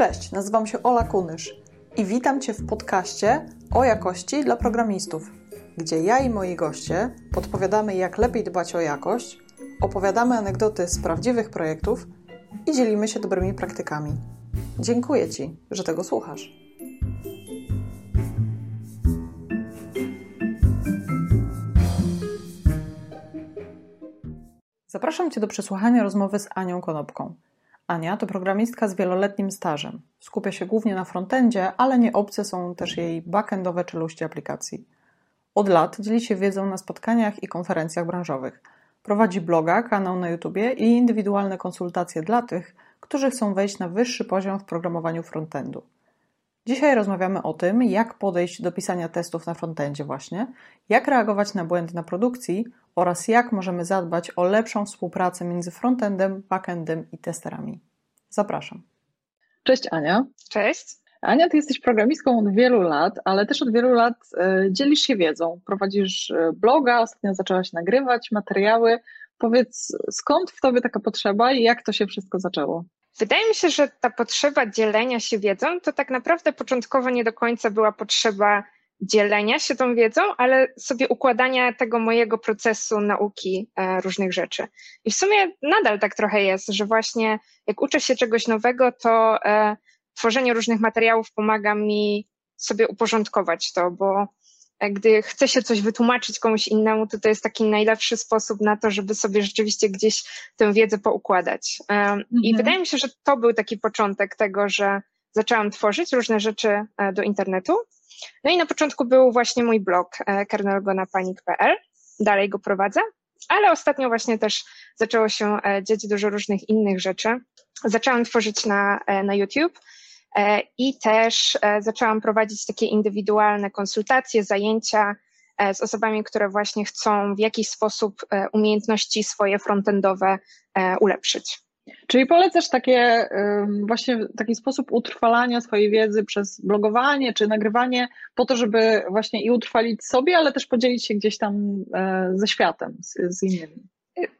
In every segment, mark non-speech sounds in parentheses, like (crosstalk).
Cześć, nazywam się Ola Kunysz i witam Cię w podcaście o jakości dla programistów, gdzie ja i moi goście podpowiadamy, jak lepiej dbać o jakość, opowiadamy anegdoty z prawdziwych projektów i dzielimy się dobrymi praktykami. Dziękuję Ci, że tego słuchasz. Zapraszam Cię do przesłuchania rozmowy z Anią Konopką. Ania to programistka z wieloletnim stażem. Skupia się głównie na frontendzie, ale nie obce są też jej backendowe czeluści aplikacji. Od lat dzieli się wiedzą na spotkaniach i konferencjach branżowych. Prowadzi bloga, kanał na YouTubie i indywidualne konsultacje dla tych, którzy chcą wejść na wyższy poziom w programowaniu frontendu. Dzisiaj rozmawiamy o tym, jak podejść do pisania testów na frontendzie właśnie, jak reagować na błędy na produkcji oraz jak możemy zadbać o lepszą współpracę między frontendem, backendem i testerami. Zapraszam. Cześć Ania. Cześć. Ania, ty jesteś programistką od wielu lat, ale też od wielu lat e, dzielisz się wiedzą. Prowadzisz e, bloga, ostatnio zaczęłaś nagrywać materiały. Powiedz, skąd w tobie taka potrzeba i jak to się wszystko zaczęło? Wydaje mi się, że ta potrzeba dzielenia się wiedzą to tak naprawdę początkowo nie do końca była potrzeba dzielenia się tą wiedzą, ale sobie układania tego mojego procesu nauki e, różnych rzeczy. I w sumie nadal tak trochę jest, że właśnie jak uczę się czegoś nowego, to e, tworzenie różnych materiałów pomaga mi sobie uporządkować to, bo gdy chce się coś wytłumaczyć komuś innemu, to to jest taki najlepszy sposób na to, żeby sobie rzeczywiście gdzieś tę wiedzę poukładać. Mhm. I wydaje mi się, że to był taki początek tego, że zaczęłam tworzyć różne rzeczy e, do internetu. No i na początku był właśnie mój blog e, kernelgonapanik.pl. Dalej go prowadzę, ale ostatnio właśnie też zaczęło się e, dziać dużo różnych innych rzeczy. Zaczęłam tworzyć na, na YouTube E, i też e, zaczęłam prowadzić takie indywidualne konsultacje, zajęcia e, z osobami, które właśnie chcą w jakiś sposób umiejętności swoje frontendowe ulepszyć. Czyli polecasz takie właśnie taki sposób utrwalania swojej wiedzy przez blogowanie czy nagrywanie po to, żeby właśnie i utrwalić sobie, ale też podzielić się gdzieś tam ze światem, z, z innymi.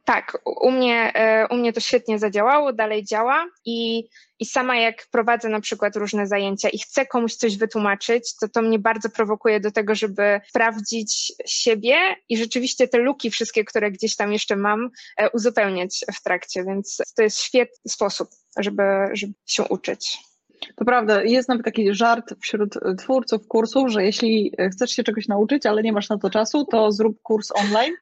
Tak, u mnie, e, u mnie to świetnie zadziałało, dalej działa i, i sama jak prowadzę na przykład różne zajęcia i chcę komuś coś wytłumaczyć, to to mnie bardzo prowokuje do tego, żeby sprawdzić siebie i rzeczywiście te luki wszystkie, które gdzieś tam jeszcze mam, e, uzupełniać w trakcie, więc to jest świetny sposób, żeby, żeby się uczyć. To prawda, jest nawet taki żart wśród twórców kursów, że jeśli chcesz się czegoś nauczyć, ale nie masz na to czasu, to zrób kurs online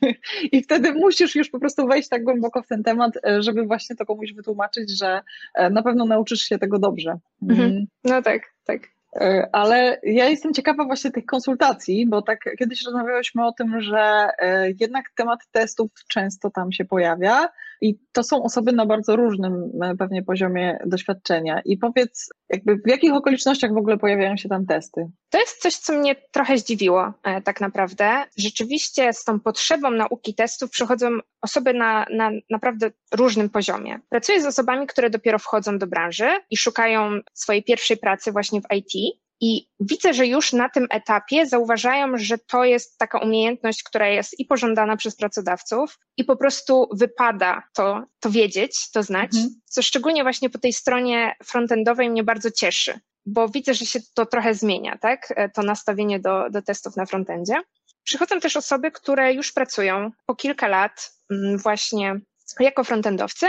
(laughs) i wtedy musisz już po prostu wejść tak głęboko w ten temat, żeby właśnie to komuś wytłumaczyć, że e, na pewno nauczysz się tego dobrze. Mhm. Mm. No tak, tak. E, ale ja jestem ciekawa właśnie tych konsultacji, bo tak kiedyś rozmawiałyśmy o tym, że e, jednak temat testów często tam się pojawia i to są osoby na bardzo różnym e, pewnie poziomie doświadczenia. I powiedz, jakby w jakich okolicznościach w ogóle pojawiają się tam testy? To jest coś, co mnie trochę zdziwiło tak naprawdę. Rzeczywiście z tą potrzebą nauki testów przychodzą osoby na, na naprawdę różnym poziomie. Pracuję z osobami, które dopiero wchodzą do branży i szukają swojej pierwszej pracy właśnie w IT. I widzę, że już na tym etapie zauważają, że to jest taka umiejętność, która jest i pożądana przez pracodawców, i po prostu wypada to, to wiedzieć, to znać, mhm. co szczególnie właśnie po tej stronie frontendowej mnie bardzo cieszy, bo widzę, że się to trochę zmienia, tak? To nastawienie do, do testów na frontendzie. Przychodzą też osoby, które już pracują po kilka lat mm, właśnie jako frontendowcy,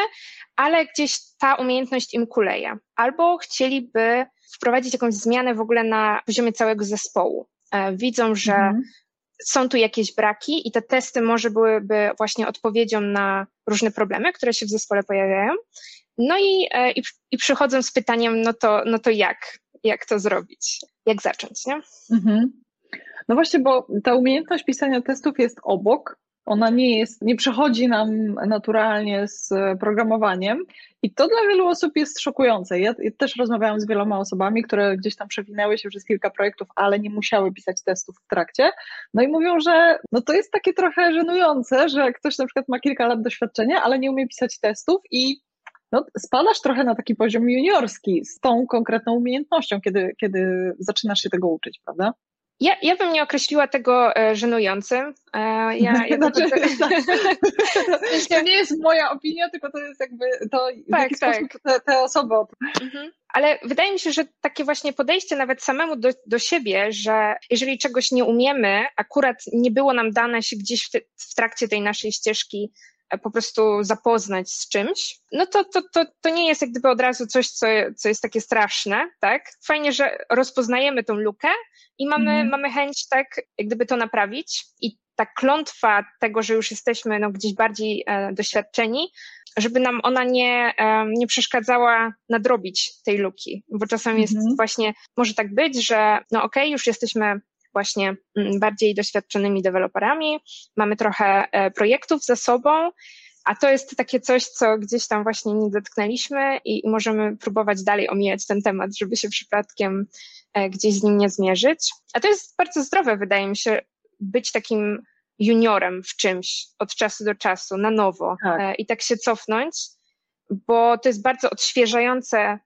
ale gdzieś ta umiejętność im kuleje. Albo chcieliby wprowadzić jakąś zmianę w ogóle na poziomie całego zespołu. E, widzą, że mhm. są tu jakieś braki i te testy może byłyby właśnie odpowiedzią na różne problemy, które się w zespole pojawiają. No i, e, i, i przychodzą z pytaniem, no to, no to jak? Jak to zrobić? Jak zacząć, nie? Mhm. No właśnie, bo ta umiejętność pisania testów jest obok, ona nie jest, nie przychodzi nam naturalnie z programowaniem i to dla wielu osób jest szokujące. Ja też rozmawiałam z wieloma osobami, które gdzieś tam przewinęły się przez kilka projektów, ale nie musiały pisać testów w trakcie. No i mówią, że no to jest takie trochę żenujące, że ktoś na przykład ma kilka lat doświadczenia, ale nie umie pisać testów i no, spadasz trochę na taki poziom juniorski z tą konkretną umiejętnością, kiedy, kiedy zaczynasz się tego uczyć, prawda? Ja, ja bym nie określiła tego e, żenującym. E, ja, (laughs) ja znaczy, (laughs) (laughs) to nie jest moja opinia, tylko to jest jakby to, w tak, jaki tak. sposób te, te osoby mhm. Ale wydaje mi się, że takie właśnie podejście nawet samemu do, do siebie, że jeżeli czegoś nie umiemy, akurat nie było nam dane się gdzieś w, te, w trakcie tej naszej ścieżki po prostu zapoznać z czymś, no to, to, to, to nie jest jak gdyby od razu coś, co, co jest takie straszne, tak? Fajnie, że rozpoznajemy tą lukę i mamy, mm. mamy chęć tak jak gdyby to naprawić i ta klątwa tego, że już jesteśmy no, gdzieś bardziej e, doświadczeni, żeby nam ona nie, e, nie przeszkadzała nadrobić tej luki, bo czasem jest mhm. właśnie, może tak być, że no okej, okay, już jesteśmy właśnie mm, bardziej doświadczonymi deweloperami, mamy trochę e, projektów za sobą, a to jest takie coś, co gdzieś tam właśnie nie dotknęliśmy i możemy próbować dalej omijać ten temat, żeby się przypadkiem e, gdzieś z nim nie zmierzyć. A to jest bardzo zdrowe, wydaje mi się, być takim juniorem w czymś od czasu do czasu, na nowo tak. E, i tak się cofnąć, bo to jest bardzo odświeżające.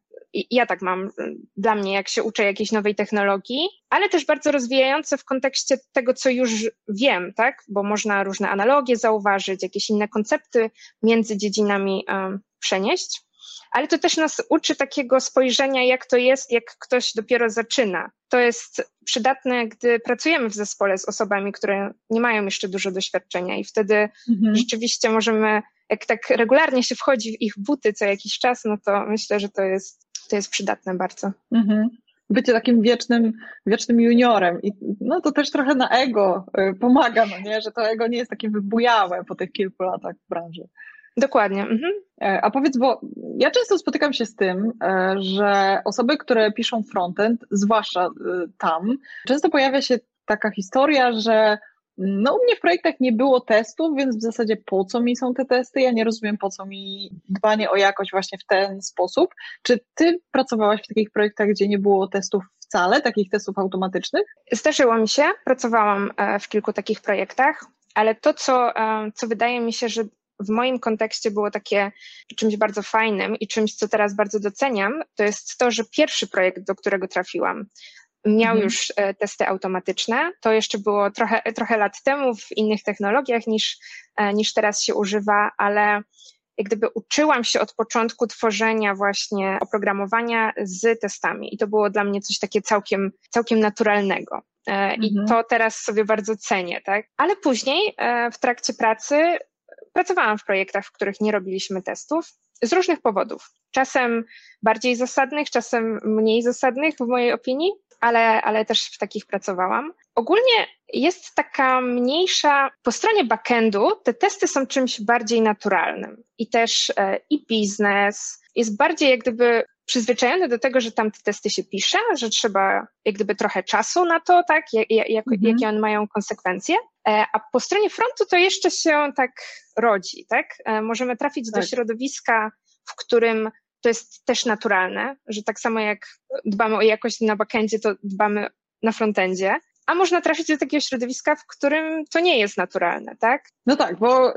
Ja tak mam dla mnie, jak się uczę jakiejś nowej technologii, ale też bardzo rozwijające w kontekście tego, co już wiem, tak? Bo można różne analogie zauważyć, jakieś inne koncepty między dziedzinami um, przenieść ale to też nas uczy takiego spojrzenia, jak to jest, jak ktoś dopiero zaczyna. To jest przydatne, gdy pracujemy w zespole z osobami, które nie mają jeszcze dużo doświadczenia i wtedy mhm. rzeczywiście możemy, jak tak regularnie się wchodzi w ich buty co jakiś czas, no to myślę, że to jest, to jest przydatne bardzo. Mhm bycie takim wiecznym, wiecznym juniorem. I no to też trochę na ego y, pomaga, no nie? że to ego nie jest takie wybujałe po tych kilku latach w branży. Dokładnie. Mhm. E, a powiedz, bo ja często spotykam się z tym, e, że osoby, które piszą frontend, zwłaszcza e, tam, często pojawia się taka historia, że no, u mnie w projektach nie było testów, więc w zasadzie po co mi są te testy? Ja nie rozumiem, po co mi dbanie o jakość właśnie w ten sposób. Czy ty pracowałaś w takich projektach, gdzie nie było testów wcale, takich testów automatycznych? Zdarzyło mi się, pracowałam w kilku takich projektach, ale to, co, co wydaje mi się, że w moim kontekście było takie czymś bardzo fajnym i czymś, co teraz bardzo doceniam, to jest to, że pierwszy projekt, do którego trafiłam, miał mhm. już e, testy automatyczne. To jeszcze było trochę, trochę lat temu w innych technologiach niż, e, niż teraz się używa, ale jak gdyby uczyłam się od początku tworzenia właśnie oprogramowania z testami i to było dla mnie coś takie całkiem, całkiem naturalnego. E, I mhm. to teraz sobie bardzo cenię, tak? Ale później w trakcie pracy Pracowałam w projektach, w których nie robiliśmy testów z różnych powodów. Czasem bardziej zasadnych, czasem mniej zasadnych w mojej opinii, ale, ale też w takich pracowałam. Ogólnie jest taka mniejsza, po stronie backendu te testy są czymś bardziej naturalnym i też e, i biznes jest bardziej jak gdyby przyzwyczajony do tego, że tam te testy się pisze, że trzeba jak gdyby trochę czasu na to, tak, jak, jak, mhm. jakie one mają konsekwencje. E, a po stronie frontu to jeszcze się tak rodzi, tak? E, możemy trafić tak. do środowiska, w którym to jest też naturalne, że tak samo jak dbamy o jakość na backendzie, to dbamy na frontendzie a można trafić do takiego środowiska, w którym to nie jest naturalne, tak? No tak, bo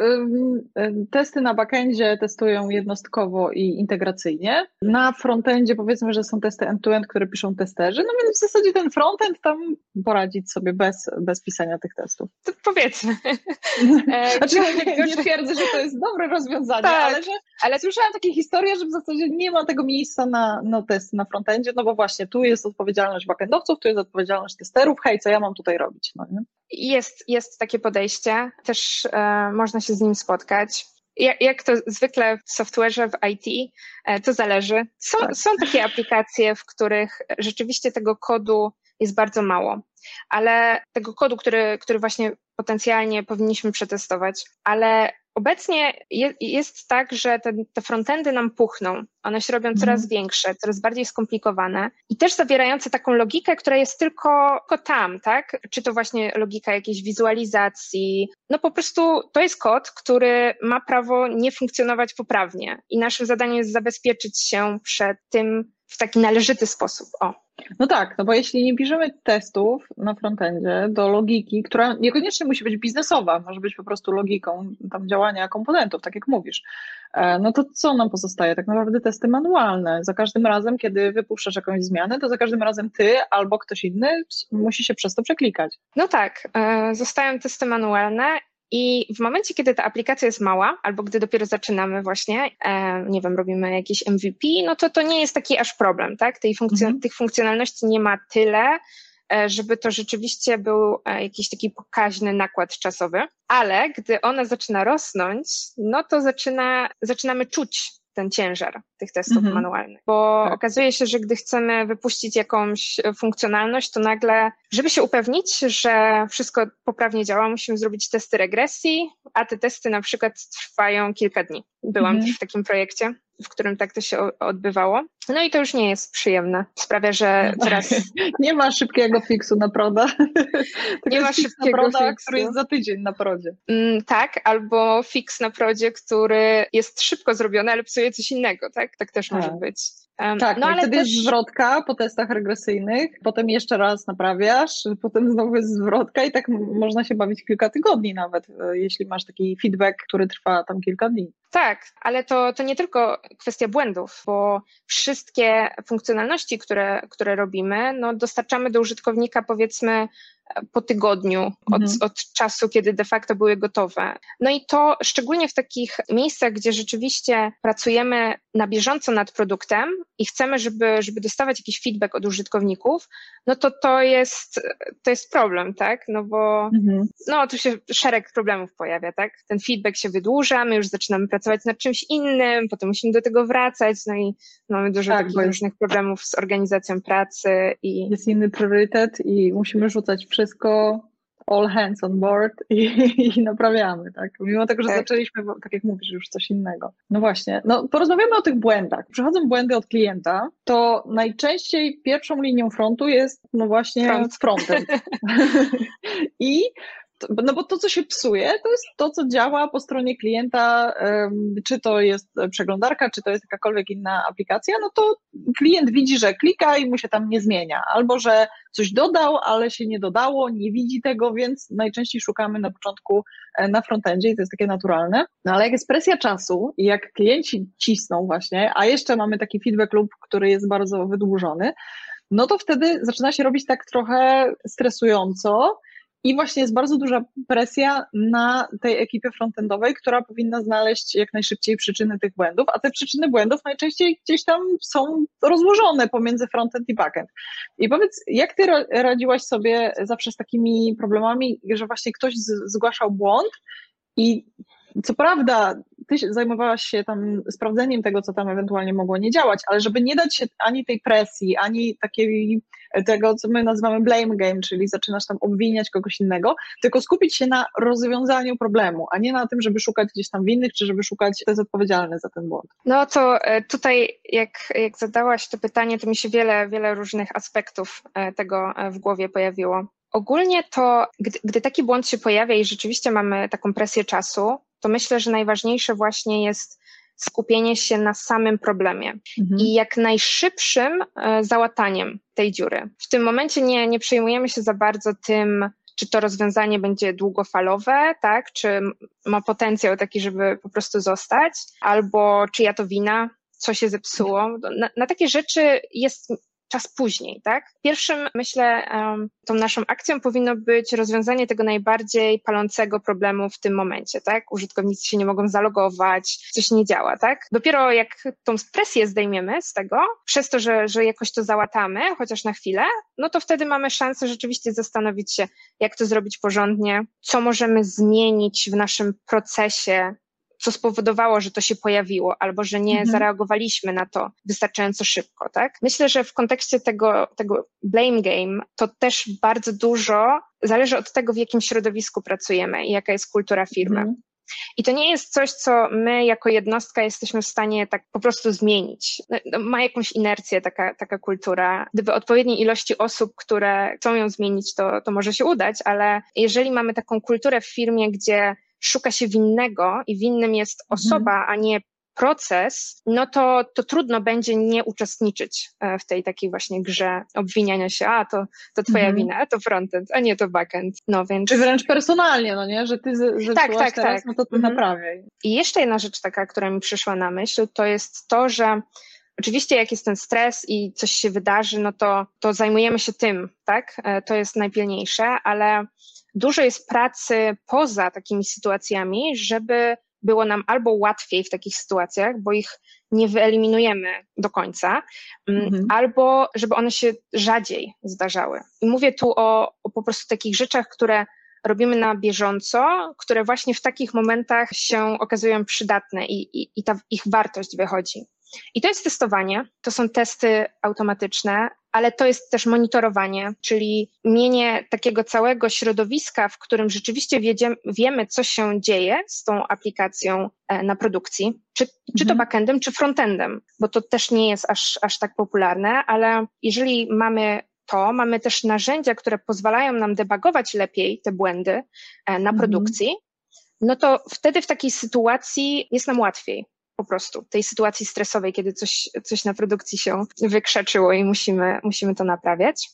testy na backendzie testują jednostkowo i integracyjnie. Na frontendzie powiedzmy, że są testy end-to-end, które piszą testerzy, no więc w zasadzie ten frontend tam poradzić sobie bez, bez pisania tych testów. To powiedzmy. (laughs) E, znaczy, nie, (laughs) nie twierdzę, że to jest dobre rozwiązanie, tak, ale, że, ale słyszałam takie historie, że w zasadzie nie ma tego miejsca na, na testy na frontendzie, no bo właśnie tu jest odpowiedzialność backendowców, tu jest odpowiedzialność testerów, hej, co ja mam tutaj robić? No nie? Jest, jest takie podejście, też e, można się z nim spotkać. Jak, jak, to zwykle w software'ze, w IT, e, to zależy. Są, tak. są takie aplikacje, w których rzeczywiście tego kodu jest bardzo mało, ale tego kodu, który, który właśnie potencjalnie powinniśmy przetestować, ale Obecnie jest tak, że te, te frontendy nam puchną. One się robią coraz mm. większe, coraz bardziej skomplikowane i też zawierające taką logikę, która jest tylko, tylko tam, tak? Czy to właśnie logika jakiejś wizualizacji. No po prostu to jest kod, który ma prawo nie funkcjonować poprawnie i naszym zadaniem jest zabezpieczyć się przed tym w taki należyty sposób. O. No tak, no bo jeśli nie piszemy testów na frontendzie do logiki, która niekoniecznie musi być biznesowa, może być po prostu logiką tam działania komponentów, tak jak mówisz, e, no to co nam pozostaje? Tak naprawdę testy manualne. Za każdym razem, kiedy wypuszczasz jakąś zmianę, to za każdym razem ty albo ktoś inny musi się przez to przeklikać. No tak, e, zostają testy manualne i w momencie, kiedy ta aplikacja jest mała, albo gdy dopiero zaczynamy właśnie, e, nie wiem, robimy jakiś MVP, no to to nie jest taki aż problem, tak? Tej funkcjon- mhm. Tych funkcjonalności nie ma tyle, e, żeby to rzeczywiście był e, jakiś taki pokaźny nakład czasowy, ale gdy ona zaczyna rosnąć, no to zaczyna, zaczynamy czuć ten ciężar tych testów mhm. manualnych. Bo tak. okazuje się, że gdy chcemy wypuścić jakąś funkcjonalność, to nagle, żeby się upewnić, że wszystko poprawnie działa, musimy zrobić testy regresji, a te testy na przykład trwają kilka dni. Byłam mhm. też w takim projekcie w którym tak to się odbywało. No i to już nie jest przyjemne. Sprawia, że (laughs) teraz... (laughs) nie ma szybkiego fiksu na proda. (laughs) nie ma szybkiego na proda, który jest za tydzień na prodzie. Mm, tak, albo fix na prodzie, który jest szybko zrobiony, ale psuje coś innego, tak? Tak też może tak. być. Tak, no, ale wtedy też... jest zwrotka po testach regresyjnych, potem jeszcze raz naprawiasz, potem znowu jest zwrotka i tak można się bawić kilka tygodni nawet, e, jeśli masz taki feedback, który trwa tam kilka dni. Tak, ale to, to nie tylko kwestia błędów, bo wszystkie funkcjonalności, które, które robimy, no dostarczamy do użytkownika powiedzmy po tygodniu od, mhm. od czasu, kiedy de facto były gotowe. No i to szczególnie w takich miejscach, gdzie rzeczywiście pracujemy na bieżąco nad produktem i chcemy, żeby, żeby dostawać jakiś feedback od użytkowników, no to to jest, to jest problem, tak? No bo mhm. no tu się szereg problemów pojawia, tak? Ten feedback się wydłuża, my już zaczynamy pracować nad czymś innym, potem musimy do tego wracać, no i mamy dużo tak, takich różnych problemów z organizacją pracy i... Jest inny priorytet i musimy rzucać wszystko all hands on board i, i naprawiamy, tak? Mimo tego, że tak. zaczęliśmy, tak jak mówisz, już coś innego. No właśnie, no porozmawiamy o tych błędach. Przychodzą błędy od klienta, to najczęściej pierwszą linią frontu jest no właśnie Front. frontem. (laughs) I no bo to, co się psuje, to jest to, co działa po stronie klienta, czy to jest przeglądarka, czy to jest jakakolwiek inna aplikacja, no to klient widzi, że klika i mu się tam nie zmienia, albo że coś dodał, ale się nie dodało, nie widzi tego, więc najczęściej szukamy na początku e, na frontendzie i to jest takie naturalne. No ale jak jest presja czasu i jak klienci cisną właśnie, a jeszcze mamy taki feedback loop, który jest bardzo wydłużony, no to wtedy zaczyna się robić tak trochę stresująco, i właśnie jest bardzo duża presja na tej ekipie frontendowej, która powinna znaleźć jak najszybciej przyczyny tych błędów, a te przyczyny błędów najczęściej gdzieś tam są rozłożone pomiędzy frontend i backend. I powiedz, jak ty radziłaś sobie zawsze z takimi problemami, że właśnie ktoś zgłaszał błąd i co prawda, ty zajmowałaś się tam sprawdzeniem tego, co tam ewentualnie mogło nie działać, ale żeby nie dać się ani tej presji, ani takiej tego, co my nazywamy blame game, czyli zaczynasz tam obwiniać kogoś innego, tylko skupić się na rozwiązaniu problemu, a nie na tym, żeby szukać gdzieś tam winnych, czy żeby szukać, kto jest odpowiedzialny za ten błąd. No to e, tutaj, jak, jak zadałaś to pytanie, to mi się wiele, wiele różnych aspektów e, tego e, w głowie pojawiło. Ogólnie to, gdy, gdy, taki błąd się pojawia i rzeczywiście mamy taką presję czasu, to myślę, że najważniejsze właśnie jest skupienie się na samym problemie mhm. i jak najszybszym e, załataniem tej dziury. W tym momencie nie, nie przejmujemy się za bardzo tym, czy to rozwiązanie będzie długofalowe, tak, czy ma potencjał taki, żeby po prostu zostać, albo czyja to wina, co się zepsuło. Na, na takie rzeczy jest czas później, tak? Pierwszym, myślę, tą naszą akcją powinno być rozwiązanie tego najbardziej palącego problemu w tym momencie, tak? Użytkownicy się nie mogą zalogować, coś nie działa, tak? Dopiero jak tą presję zdejmiemy z tego, przez to, że, że jakoś to załatamy, chociaż na chwilę, no to wtedy mamy szansę rzeczywiście zastanowić się, jak to zrobić porządnie, co możemy zmienić w naszym procesie co spowodowało, że to się pojawiło, albo że nie mhm. zareagowaliśmy na to wystarczająco szybko, tak? Myślę, że w kontekście tego, tego blame game to też bardzo dużo zależy od tego, w jakim środowisku pracujemy i jaka jest kultura firmy. Mhm. I to nie jest coś, co my jako jednostka jesteśmy w stanie tak po prostu zmienić. No, no, ma jakąś inercję taka, taka kultura. Gdyby odpowiedniej ilości osób, które chcą ją zmienić, to, to może się udać, ale jeżeli mamy taką kulturę w firmie, gdzie szuka się winnego i winnym jest mhm. osoba, mhm. a nie proces, no to, to trudno będzie nie uczestniczyć w tej takiej właśnie grze obwiniania się, a to, to twoja mhm. wina, to frontend, a nie to backend. No więc... Czy wręcz personalnie, no nie, że ty zepsułaś tak, tak, teraz, tak. no to ty mhm. naprawiaj. I jeszcze jedna rzecz taka, która mi przyszła na myśl, to jest to, że Oczywiście, jak jest ten stres i coś się wydarzy, no to, to zajmujemy się tym, tak? E, to jest najpilniejsze, ale dużo jest pracy poza takimi sytuacjami, żeby było nam albo łatwiej w takich sytuacjach, bo ich nie wyeliminujemy do końca, mm, mhm. albo żeby one się rzadziej zdarzały. I mówię tu o, o po prostu takich rzeczach, które robimy na bieżąco, które właśnie w takich momentach się okazują przydatne i, i, i ta ich wartość wychodzi. I to jest testowanie, to są testy automatyczne, ale to jest też monitorowanie, czyli mienie takiego całego środowiska, w którym rzeczywiście wiemy, co się dzieje z tą aplikacją e, na produkcji, czy, czy to mhm. backendem, czy frontendem, bo to też nie jest aż, aż tak popularne, ale jeżeli mamy to, mamy też narzędzia, które pozwalają nam debagować lepiej te błędy e, na mhm. produkcji, no to wtedy w takiej sytuacji jest nam łatwiej po prostu tej sytuacji stresowej, kiedy coś, coś na produkcji się wykrzeczyło i musimy, musimy to naprawiać.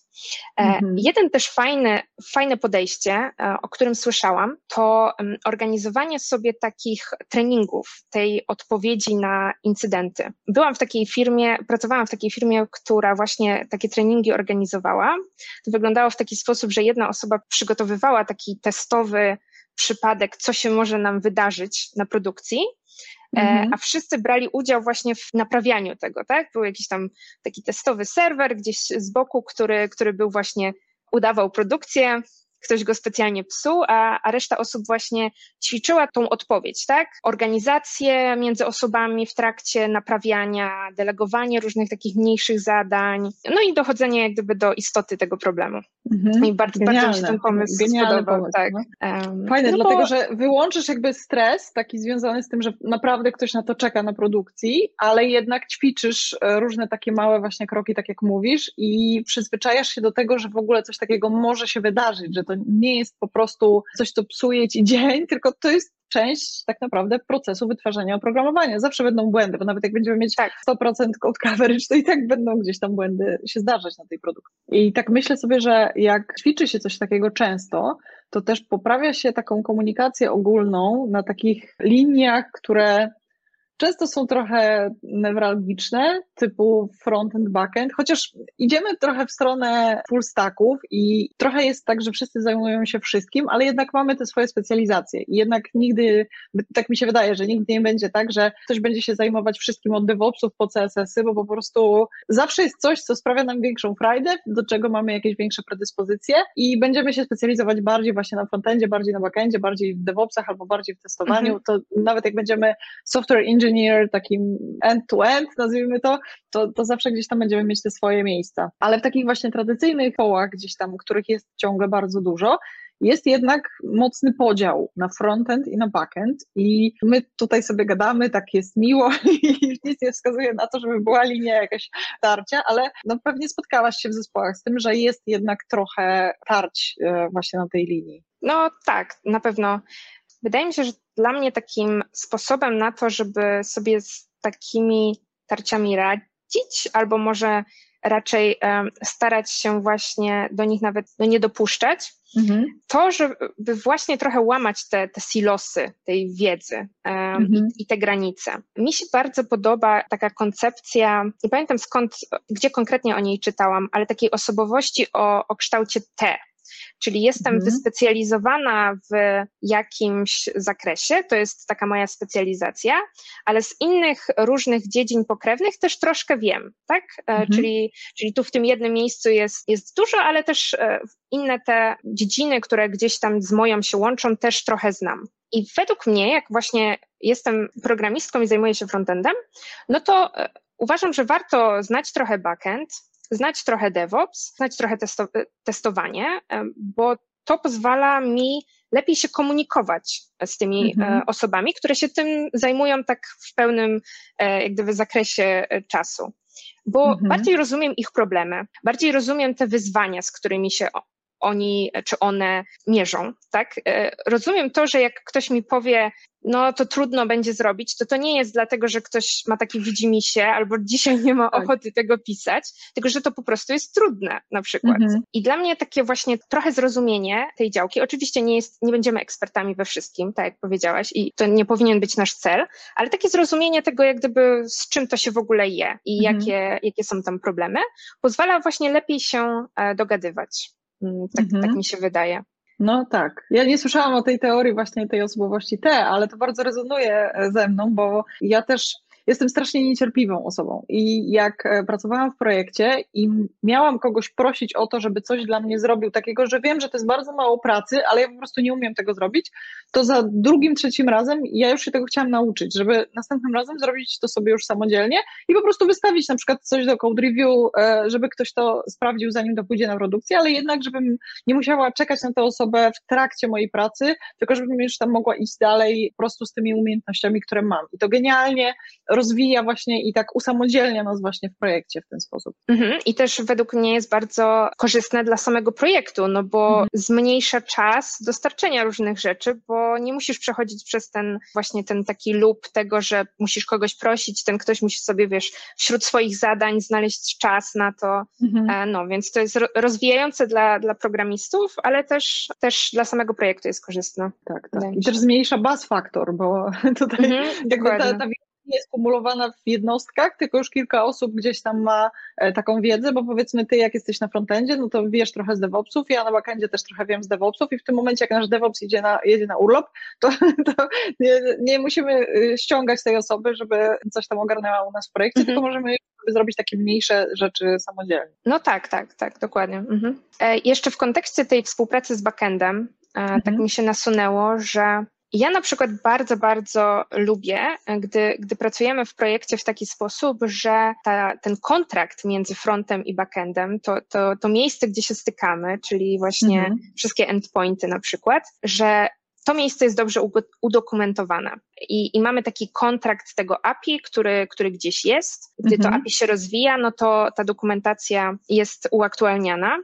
E, mhm. Jeden też fajny, fajne podejście, e, o którym słyszałam, to organizowanie sobie takich treningów, tej odpowiedzi na incydenty. Byłam w takiej firmie, pracowałam w takiej firmie, która właśnie takie treningi organizowała. To wyglądało w taki sposób, że jedna osoba przygotowywała taki testowy przypadek, co się może nam wydarzyć na produkcji, mhm. a wszyscy brali udział właśnie w naprawianiu tego, tak? Był jakiś tam taki testowy serwer gdzieś z boku, który, który był właśnie, udawał produkcję, ktoś go specjalnie psuł, a, a reszta osób właśnie ćwiczyła tą odpowiedź, tak? Organizację między osobami w trakcie naprawiania, delegowanie różnych takich mniejszych zadań, no i dochodzenie jak gdyby do istoty tego problemu. Mhm. I bardzo, bardzo mi się ten pomysł Genialny spodobał. Pomysł, tak. No. Fajne, no dlatego bo... że wyłączysz jakby stres taki związany z tym, że naprawdę ktoś na to czeka na produkcji, ale jednak ćwiczysz e, różne takie małe właśnie kroki, tak jak mówisz i przyzwyczajasz się do tego, że w ogóle coś takiego może się wydarzyć, że to nie jest po prostu coś, co psuje ci (laughs) dzień, tylko to jest część tak naprawdę procesu wytwarzania oprogramowania. Zawsze będą błędy, bo nawet jak będziemy mieć tak. 100% code coverage, to i tak będą gdzieś tam błędy się zdarzać na tej produkcji. I tak myślę sobie, że jak ćwiczy się coś takiego często, to też poprawia się taką komunikację ogólną na takich liniach, które często są trochę newralgiczne, typu front-end, back-end, chociaż idziemy trochę w stronę full stacków i trochę jest tak, że wszyscy zajmują się wszystkim, ale jednak mamy te swoje specjalizacje i jednak nigdy, tak mi się wydaje, że nigdy nie będzie tak, że ktoś będzie się zajmować wszystkim od DevOpsów po CSS-y, bo po prostu zawsze jest coś, co sprawia nam większą frajdę, do czego mamy jakieś większe predyspozycje i będziemy się specjalizować bardziej właśnie na frontendzie, bardziej na backendzie, bardziej w DevOpsach albo bardziej w testowaniu, mhm. to nawet jak będziemy software engineer engineer, takim end-to-end, nazwijmy to, to, to zawsze gdzieś tam będziemy mieć te swoje miejsca. Ale w takich właśnie tradycyjnych kołach, gdzieś tam, których jest ciągle bardzo dużo, jest jednak mocny podział na frontend i na backend i my tutaj sobie gadamy, tak jest miło (laughs) i nic nie wskazuje na to, żeby była linia jakaś tarcia, ale no pewnie spotkałaś się w zespołach z tym, że jest jednak trochę tarć e, właśnie na tej linii. No tak, na pewno. Wydaje mi się, że dla mnie takim sposobem na to, żeby sobie z takimi tarciami radzić, albo może raczej um, starać się właśnie do nich nawet no, nie dopuszczać, mhm. to, żeby właśnie trochę łamać te, te silosy tej wiedzy um, mhm. i, i, te granice. Mi się bardzo podoba taka koncepcja, nie pamiętam skąd, gdzie konkretnie o niej czytałam, ale takiej osobowości o, o kształcie T. Czyli jestem mhm. wyspecjalizowana w jakimś zakresie, to jest taka moja specjalizacja, ale z innych różnych dziedzin pokrewnych też troszkę wiem, tak? E, mhm. Czyli, czyli tu w tym jednym miejscu jest, jest dużo, ale też e, inne te dziedziny, które gdzieś tam z moją się łączą, też trochę znam. I według mnie, jak właśnie jestem programistką i zajmuję się frontendem, no to e, uważam, że warto znać trochę backend, znać trochę DevOps, znać trochę testo testowanie, bo to pozwala mi lepiej się komunikować z tymi e, mhm. osobami, które się tym zajmują tak w pełnym e, jak gdyby zakresie e, czasu. Bo mhm. bardziej rozumiem ich problemy, bardziej rozumiem te wyzwania, z którymi się oni czy one mierzą, tak? Rozumiem to, że jak ktoś mi powie, no to trudno będzie zrobić, to to nie jest dlatego, że ktoś ma takie widzimisię albo (laughs) dzisiaj nie ma tak. ochoty tego pisać, tylko że to po prostu jest trudne na przykład. Mhm. I dla mnie takie właśnie trochę zrozumienie tej działki, oczywiście nie jest, nie będziemy ekspertami we wszystkim, tak jak powiedziałaś i to nie powinien być nasz cel, ale takie zrozumienie tego jak gdyby z czym to się w ogóle je i mhm. jakie, jakie są tam problemy, pozwala właśnie lepiej się e, dogadywać. Mm, tak, tak mhm. mi się wydaje. No tak. Ja nie słyszałam o tej teorii właśnie tej osobowości T, ale to bardzo rezonuje ze mną, bo ja też jestem strasznie niecierpliwą osobą i jak e, pracowałam w projekcie i miałam kogoś prosić o to, żeby coś dla mnie zrobił takiego, że wiem, że to jest bardzo mało pracy, ale ja po prostu nie umiem tego zrobić, to za drugim, trzecim razem ja już się tego chciałam nauczyć, żeby następnym razem zrobić to sobie już samodzielnie i po prostu wystawić na przykład coś do code review, e, żeby ktoś to sprawdził, zanim to pójdzie na produkcję, ale jednak, żebym nie musiała czekać na tę osobę w trakcie mojej pracy, tylko żebym już tam mogła iść dalej po prostu z tymi umiejętnościami, które mam. I to genialnie rozwija właśnie i tak usamodzielnia nas właśnie w projekcie w ten sposób. Mhm. I też według mnie jest bardzo korzystne dla samego projektu, no bo mhm. zmniejsza czas dostarczenia różnych rzeczy, bo nie musisz przechodzić przez ten właśnie ten taki lub tego, że musisz kogoś prosić, ten ktoś musi sobie, wiesz, wśród swoich zadań znaleźć czas na to. Mhm. E, no, więc to jest rozwijające dla, dla programistów, ale też, też dla samego projektu jest korzystne. Tak, tak. I też zmniejsza buzz faktor, bo (laughs) tutaj mhm, jakby ta, ta nie jest kumulowana w jednostkach, tylko już kilka osób gdzieś tam ma e, taką wiedzę, bo powiedzmy ty jak jesteś na frontendzie, no to wiesz trochę z DevOpsów, ja na backendzie też trochę wiem z DevOpsów i w tym momencie jak nasz DevOps idzie na, jedzie na urlop, to, (laughs) to nie, nie, musimy y, ściągać tej osoby, żeby coś tam ogarnęła u nas w projekcie, mhm. tylko możemy zrobić takie mniejsze rzeczy samodzielnie. No tak, tak, tak, dokładnie. Mhm. E, jeszcze w kontekście tej współpracy z backendem, e, tak mhm. tak mi się nasunęło, że ja na przykład bardzo, bardzo lubię, gdy, gdy pracujemy w projekcie w taki sposób, że ta, ten kontrakt między frontem i backendem, to, to, to miejsce, gdzie się stykamy, czyli właśnie mhm. wszystkie endpointy na przykład, że to miejsce jest dobrze udokumentowane. I, I, mamy taki kontrakt tego API, który, który gdzieś jest. Gdy mhm. to API się rozwija, no to ta dokumentacja jest uaktualniana.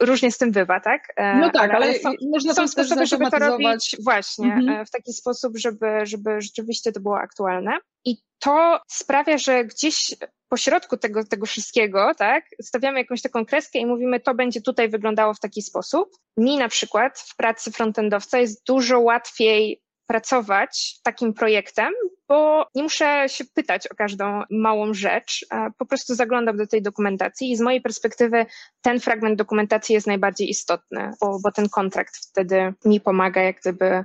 Różnie z tym bywa, tak? E, no tak, ale, ale są, można są sposoby, żeby to robić właśnie mhm. E, w taki sposób, żeby, żeby rzeczywiście to było aktualne. I to sprawia, że gdzieś pośrodku tego, tego wszystkiego, tak, stawiamy jakąś taką kreskę i mówimy, to będzie tutaj wyglądało w taki sposób. Mi na przykład w pracy frontendowca jest dużo łatwiej pracować takim projektem, bo nie muszę się pytać o każdą małą rzecz, po prostu zaglądam do tej dokumentacji i z mojej perspektywy ten fragment dokumentacji jest najbardziej istotny, bo, bo ten kontrakt wtedy mi pomaga jak gdyby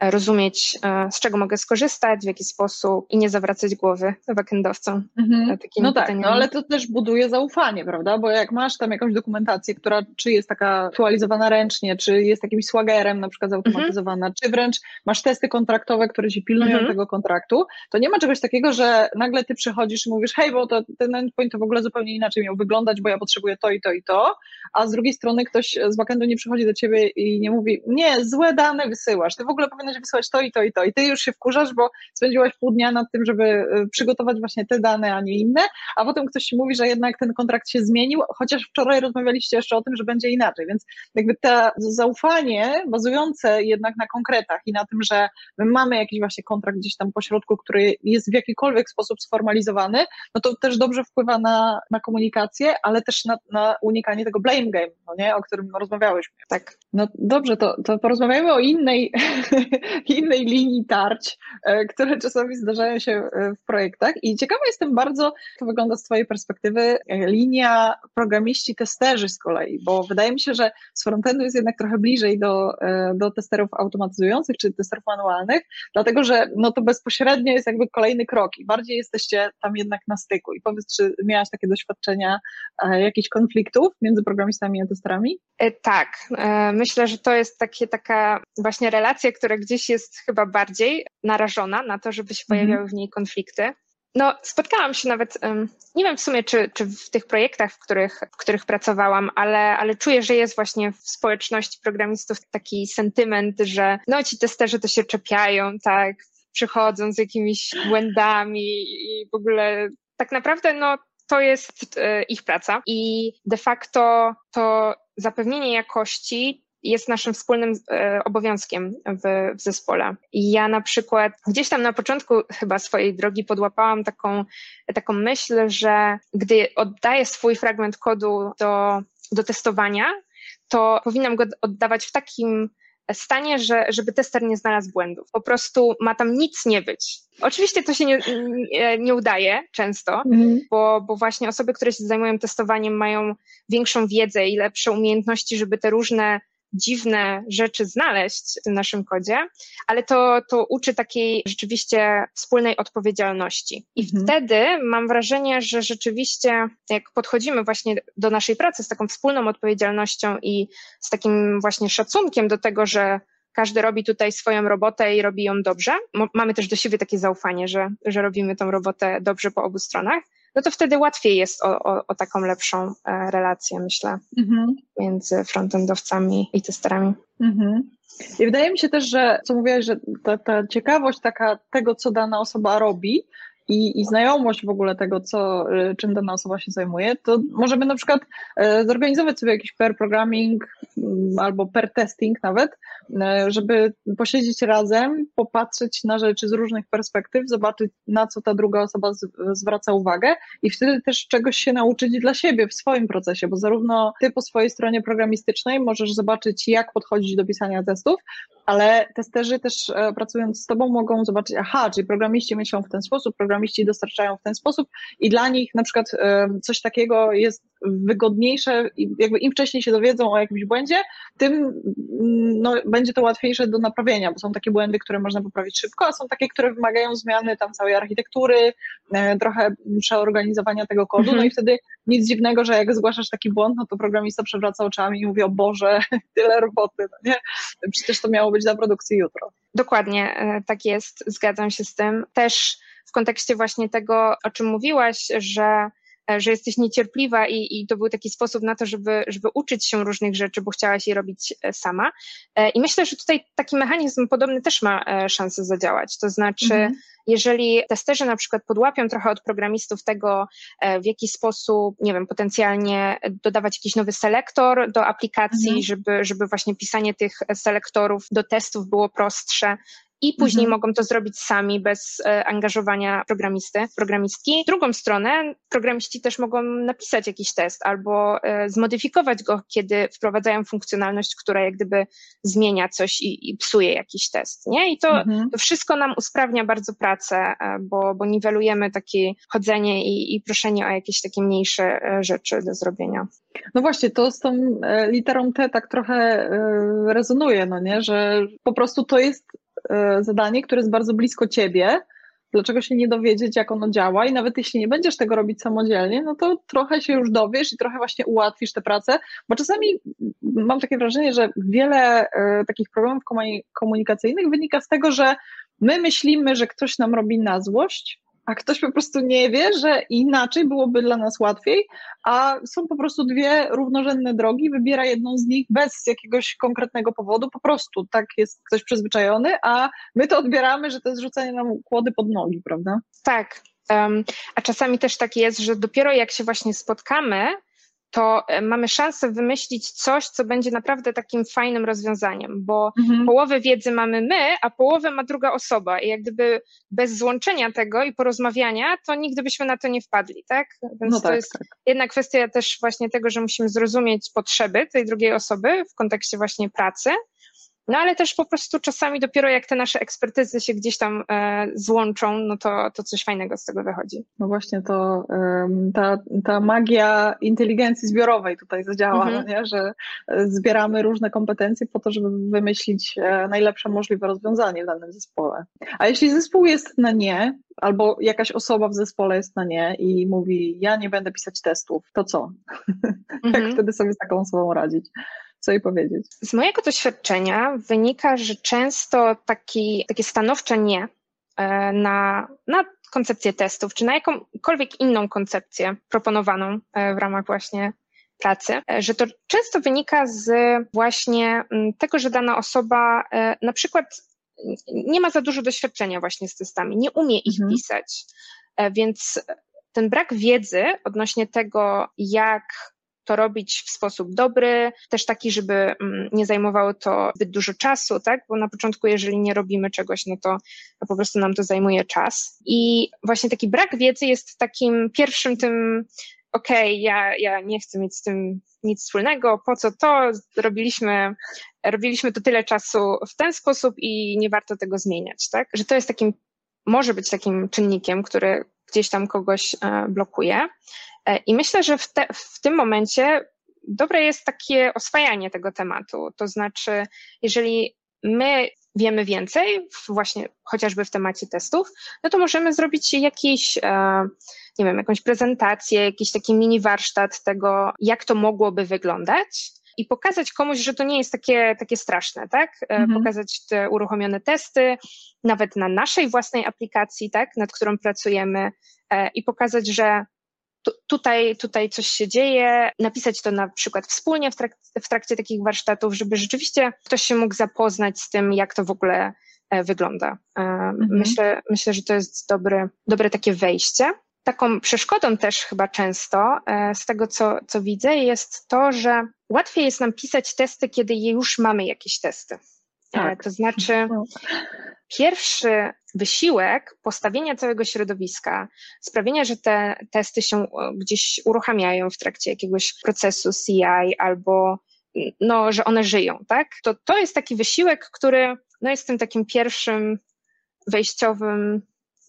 rozumieć, e, z czego mogę skorzystać, w jaki sposób i nie zawracać głowy backendowcom. Mhm. No tak, no ale to też buduje zaufanie, prawda? Bo jak masz tam jakąś dokumentację, która czy jest taka aktualizowana ręcznie, czy jest jakimś swagerem na przykład zautomatyzowana, mhm. czy wręcz masz testy kontraktowe, które ci pilnują mhm. tego kontraktu, to nie ma czegoś takiego, że nagle ty przychodzisz i mówisz, hej, bo to, ten endpoint to w ogóle zupełnie inaczej miał wyglądać, bo ja potrzebuję to i to i to, a z drugiej strony ktoś z backendu nie przychodzi do ciebie i nie mówi, nie, złe dane wysyłasz, ty w ogóle powinieneś wysłać to i to i to. I ty już się wkurzasz, bo spędziłaś pół dnia nad tym, żeby y, przygotować właśnie te dane, a nie inne, a potem ktoś ci mówi, że jednak ten kontrakt się zmienił, chociaż wczoraj rozmawialiście jeszcze o tym, że będzie inaczej. Więc jakby to zaufanie bazujące jednak na konkretach i na tym, że my mamy jakiś właśnie kontrakt gdzieś tam pośrodku, który jest w jakikolwiek sposób sformalizowany, no to też dobrze wpływa na, na komunikację, ale też na, na unikanie tego blame game, no nie, o którym rozmawiałyśmy. Tak. No dobrze, to, to porozmawiamy o innej, (laughs) (laughs) innej linii tarć, e, które czasami zdarzają się e, w projektach. I ciekawa jestem bardzo, jak wygląda z Twojej perspektywy, e, linia programiści-testerzy z kolei, bo wydaje mi się, że z frontendu jest jednak trochę bliżej do, do testerów automatyzujących czy testerów manualnych, dlatego że no to bezpośrednio jest jakby kolejny krok i bardziej jesteście tam jednak na styku. I powiedz, czy miałaś takie doświadczenia jakichś konfliktów między programistami a testerami? Tak. Myślę, że to jest takie, taka właśnie relacja, która gdzieś jest chyba bardziej narażona na to, żeby się mhm. pojawiały w niej konflikty. No, spotkałam się nawet, nie wiem w sumie, czy, czy w tych projektach, w których, w których pracowałam, ale, ale czuję, że jest właśnie w społeczności programistów taki sentyment, że no ci testerzy to się czepiają, tak, przychodzą z jakimiś błędami i w ogóle tak naprawdę no to jest ich praca i de facto to zapewnienie jakości jest naszym wspólnym e, obowiązkiem w, w zespole. I ja na przykład gdzieś tam na początku chyba swojej drogi podłapałam taką, taką myśl, że gdy oddaję swój fragment kodu do, do testowania, to powinnam go oddawać w takim stanie, że, żeby tester nie znalazł błędów. Po prostu ma tam nic nie być. Oczywiście to się nie, nie, nie udaje często, mhm. bo, bo właśnie osoby, które się zajmują testowaniem, mają większą wiedzę i lepsze umiejętności, żeby te różne dziwne rzeczy znaleźć w tym naszym kodzie, ale to, to uczy takiej rzeczywiście wspólnej odpowiedzialności. I mhm. wtedy mam wrażenie, że rzeczywiście jak podchodzimy właśnie do naszej pracy z taką wspólną odpowiedzialnością i z takim właśnie szacunkiem do tego, że każdy robi tutaj swoją robotę i robi ją dobrze. Mamy też do siebie takie zaufanie, że, że robimy tą robotę dobrze po obu stronach no to wtedy łatwiej jest o, o, o taką lepszą e, relację, myślę, mhm. między frontendowcami i testerami. Mhm. I wydaje mi się też, że co mówiłaś, że ta, ta ciekawość taka tego, co dana osoba robi, i, i znajomość w ogóle tego, co, y, czym dana osoba się zajmuje, to możemy na przykład e, zorganizować sobie jakiś pair programming mm, albo pair testing nawet, e, żeby posiedzieć razem, popatrzeć na rzeczy z różnych perspektyw, zobaczyć na co ta druga osoba zwraca uwagę i wtedy też czegoś się nauczyć dla siebie w swoim procesie, bo zarówno ty po swojej stronie programistycznej możesz zobaczyć, jak podchodzić do pisania testów, ale testerzy też e, pracując z tobą mogą zobaczyć, aha, czyli programiści myślą w ten sposób, programiści dostarczają w ten sposób i dla nich na przykład e, coś takiego jest wygodniejsze, jakby im wcześniej się dowiedzą o jakimś błędzie, tym mm, no, będzie to łatwiejsze do naprawienia, bo są takie błędy, które można poprawić szybko, a są takie, które wymagają zmiany tam całej architektury, e, trochę przeorganizowania tego kodu, mhm. no i wtedy nic dziwnego, że jak zgłaszasz taki błąd, no to programista przewraca oczami i mówi, o Boże, (laughs) tyle roboty, no nie? Przecież to miało być dla produkcji jutro. Dokładnie, e, tak jest, zgadzam się z tym. Też w kontekście właśnie tego, o czym mówiłaś, że E, że jesteś niecierpliwa i, i to był taki sposób na to, żeby, żeby uczyć się różnych rzeczy, bo chciałaś je robić e, sama. E, I myślę, że tutaj taki mechanizm podobny też ma szansę zadziałać. To znaczy, mhm. jeżeli testerzy na przykład podłapią trochę od programistów tego, w jaki sposób, nie wiem, potencjalnie dodawać jakiś nowy selektor do aplikacji, mhm. żeby, żeby właśnie pisanie tych selektorów do testów było prostsze, i później mhm. mogą to zrobić sami bez e, angażowania programisty, programistki. Drugą stronę programiści też mogą napisać jakiś test albo e, zmodyfikować go, kiedy wprowadzają funkcjonalność, która jak gdyby zmienia coś i, i psuje jakiś test, nie? I to, mhm. to wszystko nam usprawnia bardzo pracę, e, bo, bo niwelujemy takie chodzenie i, i proszenie o jakieś takie mniejsze rzeczy do zrobienia. No właśnie, to z tą literą T tak trochę rezonuje, no nie, że po prostu to jest zadanie, które jest bardzo blisko ciebie, dlaczego się nie dowiedzieć, jak ono działa? I nawet jeśli nie będziesz tego robić samodzielnie, no to trochę się już dowiesz i trochę właśnie ułatwisz tę pracę, bo czasami mam takie wrażenie, że wiele e, takich problemów komunikacyjnych wynika z tego, że my myślimy, że ktoś nam robi na złość, a ktoś po prostu nie wie, że inaczej byłoby dla nas łatwiej, a są po prostu dwie równorzędne drogi, wybiera jedną z nich bez jakiegoś konkretnego powodu, po prostu tak jest ktoś przyzwyczajony, a my to odbieramy, że to jest rzucanie nam kłody pod nogi, prawda? Tak. Um, a czasami też tak jest, że dopiero jak się właśnie spotkamy, to e, mamy szansę wymyślić coś, co będzie naprawdę takim fajnym rozwiązaniem, bo mhm. połowę wiedzy mamy my, a połowę ma druga osoba i jak gdyby bez złączenia tego i porozmawiania, to nigdy byśmy na to nie wpadli, tak? Więc no tak, to jest tak. jedna kwestia też właśnie tego, że musimy zrozumieć potrzeby tej drugiej osoby w kontekście właśnie pracy, no ale też po prostu czasami dopiero jak te nasze ekspertyzy się gdzieś tam e, złączą, no to, to coś fajnego z tego wychodzi. No właśnie to ta, ta magia inteligencji zbiorowej tutaj zadziała, mhm. no nie? że e, zbieramy różne kompetencje po to, żeby wymyślić e, najlepsze możliwe rozwiązanie w danym zespole. A jeśli zespół jest na nie, albo jakaś osoba w zespole jest na nie i mówi, ja nie będę pisać testów, to co? (laughs) Mhm. Jak wtedy sobie z taką osobą radzić? Co jej powiedzieć? Z mojego doświadczenia wynika, że często taki, takie stanowcze nie e, na, na koncepcję testów, czy na jakąkolwiek inną koncepcję proponowaną e, w ramach właśnie pracy, e, że to często wynika z właśnie tego, że dana osoba na przykład nie ma za dużo doświadczenia właśnie z testami, nie umie ich mhm. pisać, więc ten brak wiedzy odnośnie tego, jak to robić w sposób dobry, też taki, żeby mm, nie zajmowało to zbyt dużo czasu, tak? Bo na początku, jeżeli nie robimy czegoś, no to, po prostu nam to zajmuje czas. I właśnie taki brak wiedzy jest takim pierwszym tym, okej, okay, ja, ja nie chcę mieć z tym nic wspólnego, po co to? Robiliśmy, robiliśmy to tyle czasu w ten sposób i nie warto tego zmieniać, tak? Że to jest takim, może być takim czynnikiem, który gdzieś tam kogoś e, blokuje. E, I myślę, że w, te, w tym momencie dobre jest takie oswajanie tego tematu. To znaczy, jeżeli my wiemy więcej, właśnie chociażby w temacie testów, no to możemy zrobić jakiś, e, nie wiem, jakąś prezentację, jakiś taki mini warsztat tego, jak to mogłoby wyglądać i pokazać komuś, że to nie jest takie, takie straszne, tak? E, mhm. Pokazać te uruchomione testy, nawet na naszej własnej aplikacji, tak, nad którą pracujemy i pokazać, że tutaj, tutaj coś się dzieje, napisać to na przykład wspólnie w trakcie, w trakcie takich warsztatów, żeby rzeczywiście ktoś się mógł zapoznać z tym, jak to w ogóle e, wygląda. E, mhm. Myślę, myślę, że to jest dobre, dobre takie wejście. Taką przeszkodą też chyba często e, z tego, co, co widzę, jest to, że łatwiej jest nam pisać testy, kiedy już mamy jakieś testy. Tak. To znaczy, pierwszy wysiłek postawienia całego środowiska, sprawienia, że te testy się e, gdzieś uruchamiają w trakcie jakiegoś procesu CI albo no, że one żyją, tak? To, to jest taki wysiłek, który no, jest tym takim pierwszym wejściowym e,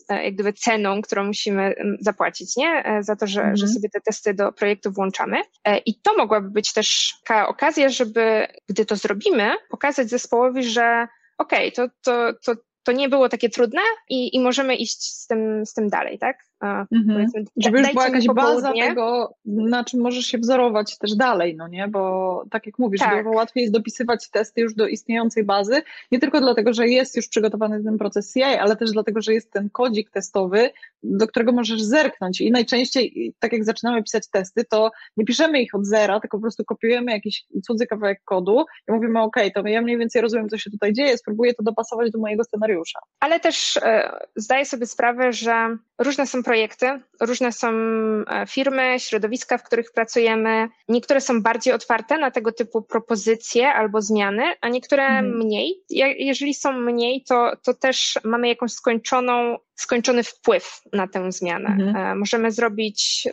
jak gdyby ceną, którą musimy zapłacić, nie? E, za to, że, mhm. że sobie te testy do projektu włączamy. I to mogłaby być też taka okazja, żeby, gdy to zrobimy, pokazać zespołowi, że okej, okay, to, to, to to nie było takie trudne i, i możemy iść z tym, z tym dalej, tak? Mhm. Żeby już była jakaś baza tego, na czym możesz się wzorować też dalej, no nie? Bo tak jak mówisz, tak. dużo łatwiej jest dopisywać testy już do istniejącej bazy, nie tylko dlatego, że jest już przygotowany ten proces CI, ale też dlatego, że jest ten kodzik testowy, do którego możesz zerknąć i najczęściej, tak jak zaczynamy pisać testy, to nie piszemy ich od zera, tylko po prostu kopiujemy jakiś cudzy kawałek kodu i mówimy, ok, to ja mniej więcej rozumiem, co się tutaj dzieje, spróbuję to dopasować do mojego scenariusza. Ale też e, zdaję sobie sprawę, że różne są projekty, różne są e, firmy, środowiska, w których pracujemy. Niektóre są bardziej otwarte na tego typu propozycje albo zmiany, a niektóre mhm. mniej. jeżeli są mniej, to, to też mamy jakąś skończoną, skończony wpływ na tę zmianę. Mhm. E, możemy zrobić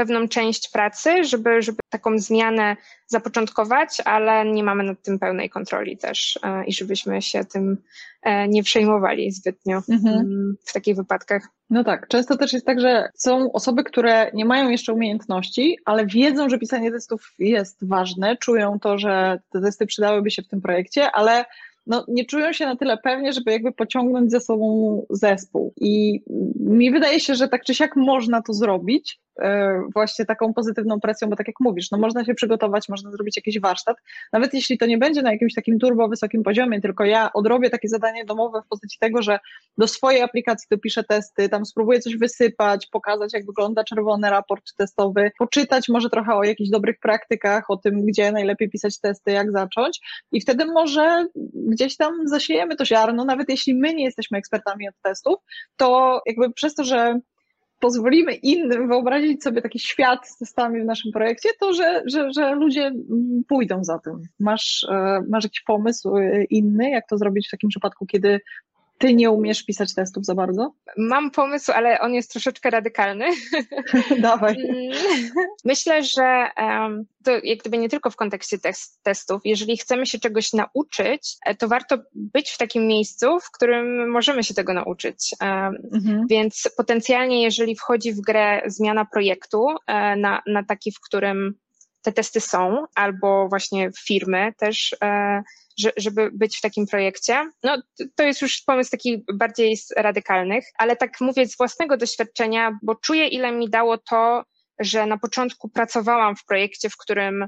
pewną część pracy, żeby, żeby taką zmianę zapoczątkować, ale nie mamy nad tym pełnej kontroli też e, i żebyśmy się tym e, nie przejmowali zbytnio mhm. Mm, w takich wypadkach. No tak, często też jest tak, że są osoby, które nie mają jeszcze umiejętności, ale wiedzą, że pisanie testów jest ważne, czują to, że te testy przydałyby się w tym projekcie, ale no, nie czują się na tyle pewnie, żeby jakby pociągnąć ze sobą zespół. I mi wydaje się, że tak czy siak można to zrobić, właśnie taką pozytywną presją, bo tak jak mówisz, no można się przygotować, można zrobić jakiś warsztat, nawet jeśli to nie będzie na jakimś takim turbo wysokim poziomie, tylko ja odrobię takie zadanie domowe w postaci tego, że do swojej aplikacji dopiszę testy, tam spróbuję coś wysypać, pokazać jak wygląda czerwony raport testowy, poczytać może trochę o jakichś dobrych praktykach, o tym, gdzie najlepiej pisać testy, jak zacząć. I wtedy może gdzieś tam zasiejemy to ziarno, nawet jeśli my nie jesteśmy ekspertami od testów, to jakby przez to, że pozwolimy innym wyobrazić sobie taki świat z testami w naszym projekcie, to że, że, że ludzie pójdą za tym. Masz, e, masz jakiś pomysł e, inny, jak to zrobić w takim przypadku, kiedy ty nie umiesz pisać testów za bardzo? Mam pomysł, ale on jest troszeczkę radykalny. (laughs) Dawaj. Myślę, że to jak gdyby nie tylko w kontekście testów, jeżeli chcemy się czegoś nauczyć, e, to warto być w takim miejscu, w którym możemy się tego nauczyć. Mhm. Więc potencjalnie, jeżeli wchodzi w grę zmiana projektu e, na, na taki, w którym te testy są, albo właśnie firmy też e, żeby być w takim projekcie. No, to jest już pomysł taki bardziej radykalnych, ale tak mówię z własnego doświadczenia, bo czuję, ile mi dało to, że na początku pracowałam w projekcie, w którym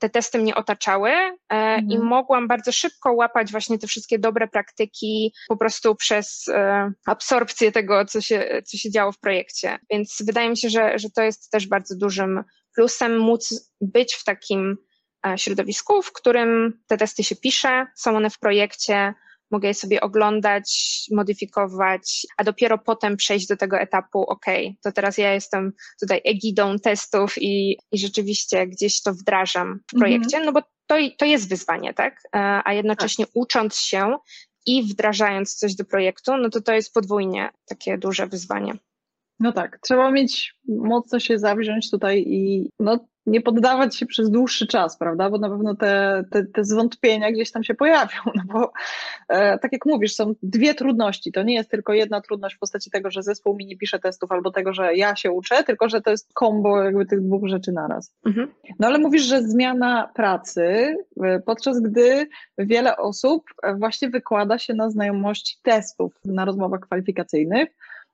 te testy mnie otaczały e, mhm. i mogłam bardzo szybko łapać właśnie te wszystkie dobre praktyki po prostu przez e, absorpcję tego, co się, co się działo w projekcie. Więc wydaje mi się, że, że to jest też bardzo dużym plusem móc być w takim E, środowisku, w którym te testy się pisze, są one w projekcie, mogę je sobie oglądać, modyfikować, a dopiero potem przejść do tego etapu, ok, to teraz ja jestem tutaj egidą testów i, i rzeczywiście gdzieś to wdrażam w projekcie, mm -hmm. no bo to, to jest wyzwanie, tak? E, a jednocześnie tak. ucząc się i wdrażając coś do projektu, no to to jest podwójnie takie duże wyzwanie. No tak, trzeba mieć mocno się zawziąć tutaj i no, nie poddawać się przez dłuższy czas, prawda? Bo na pewno te, te, te zwątpienia gdzieś tam się pojawią, (laughs) no bo e, tak jak mówisz, są dwie trudności. To nie jest tylko jedna trudność w postaci tego, że zespół mi nie pisze testów albo tego, że ja się uczę, tylko że to jest kombo jakby tych dwóch rzeczy naraz. Mhm. No ale mówisz, że zmiana pracy, e, podczas gdy wiele osób właśnie wykłada się na znajomości testów na rozmowach kwalifikacyjnych,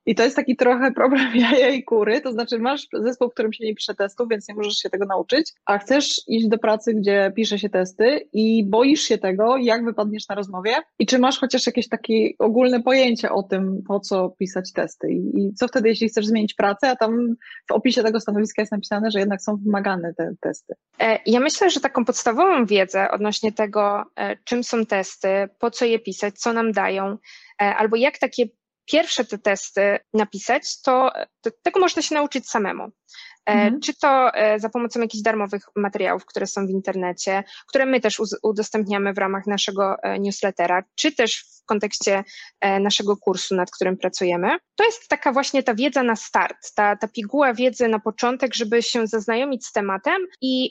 i to jest taki trochę (laughs) problem jaja i kury, to znaczy masz zespół, w którym się nie pisze testów, więc nie możesz się tego nauczyć, a chcesz iść do pracy, gdzie pisze się testy i boisz się tego, jak wypadniesz na rozmowie i czy masz chociaż jakieś takie ogólne pojęcie o tym, po co pisać testy i, co wtedy, jeśli chcesz zmienić pracę, a tam w opisie tego stanowiska jest napisane, że jednak są wymagane te testy. E, ja myślę, że taką podstawową wiedzę odnośnie tego, e, czym są testy, po co je pisać, co nam dają, e, albo jak takie pierwsze te testy napisać, to, to tego można się nauczyć samemu. E, mhm. Czy to e, za pomocą jakichś darmowych materiałów, które są w internecie, które my też udostępniamy w ramach naszego e, newslettera, czy też w kontekście naszego kursu, nad którym pracujemy. To jest taka właśnie ta wiedza na start, ta, ta piguła wiedzy na początek, żeby się zaznajomić z tematem i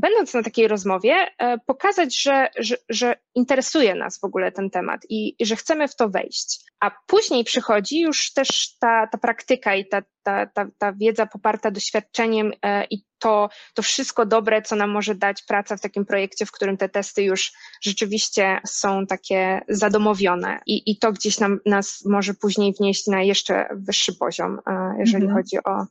będąc na takiej rozmowie, e, pokazać, że, że, że interesuje nas w ogóle ten temat i, i, że chcemy w to wejść. A później przychodzi już też ta, ta praktyka i ta, ta, ta, ta wiedza poparta doświadczeniem e, i to, to wszystko dobre, co nam może dać praca w takim projekcie, w którym te testy już rzeczywiście są takie zadomowione i, i to gdzieś nam, nas może później wnieść na jeszcze wyższy poziom, e, jeżeli mhm. chodzi o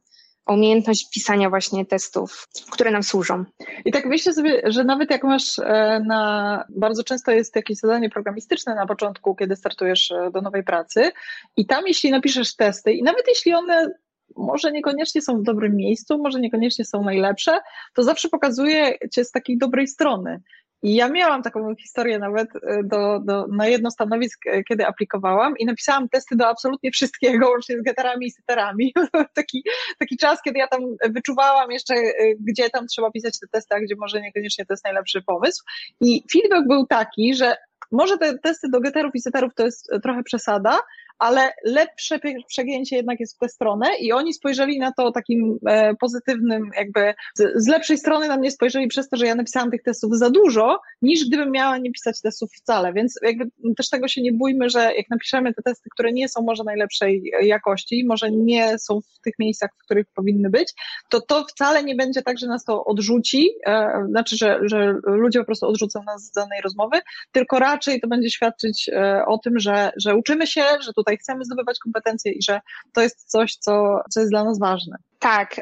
umiejętność pisania właśnie testów, które nam służą. I tak myślę sobie, że nawet jak masz e, na, bardzo często jest jakieś zadanie programistyczne na początku, kiedy startujesz e, do nowej pracy i tam jeśli napiszesz testy i nawet jeśli one może niekoniecznie są w dobrym miejscu, może niekoniecznie są najlepsze, to zawsze pokazuje cię z takiej dobrej strony. I ja miałam taką historię nawet e, do, do, na jedno stanowisk, e, kiedy aplikowałam i napisałam testy do absolutnie wszystkiego, łącznie z getarami i seterami. (laughs) taki, taki czas, kiedy ja tam wyczuwałam jeszcze, e, gdzie tam trzeba pisać te testy, a gdzie może niekoniecznie to jest najlepszy pomysł. I feedback był taki, że może te testy do geterów i seterów to jest trochę przesada, ale lepsze przegięcie jednak jest w tę stronę i oni spojrzeli na to takim e, pozytywnym, jakby z, lepszej strony na mnie spojrzeli przez to, że ja napisałam tych testów za dużo, niż gdybym miała nie pisać testów wcale, więc jakby też tego się nie bójmy, że jak napiszemy te testy, które nie są może najlepszej jakości, może nie są w tych miejscach, w których powinny być, to to wcale nie będzie tak, że nas to odrzuci, e, znaczy, że, że ludzie po prostu odrzucą nas z danej rozmowy, tylko raczej to będzie świadczyć e, o tym, że, że uczymy się, że tu tutaj chcemy zdobywać kompetencje i że to jest coś, co, co jest dla nas ważne. Tak,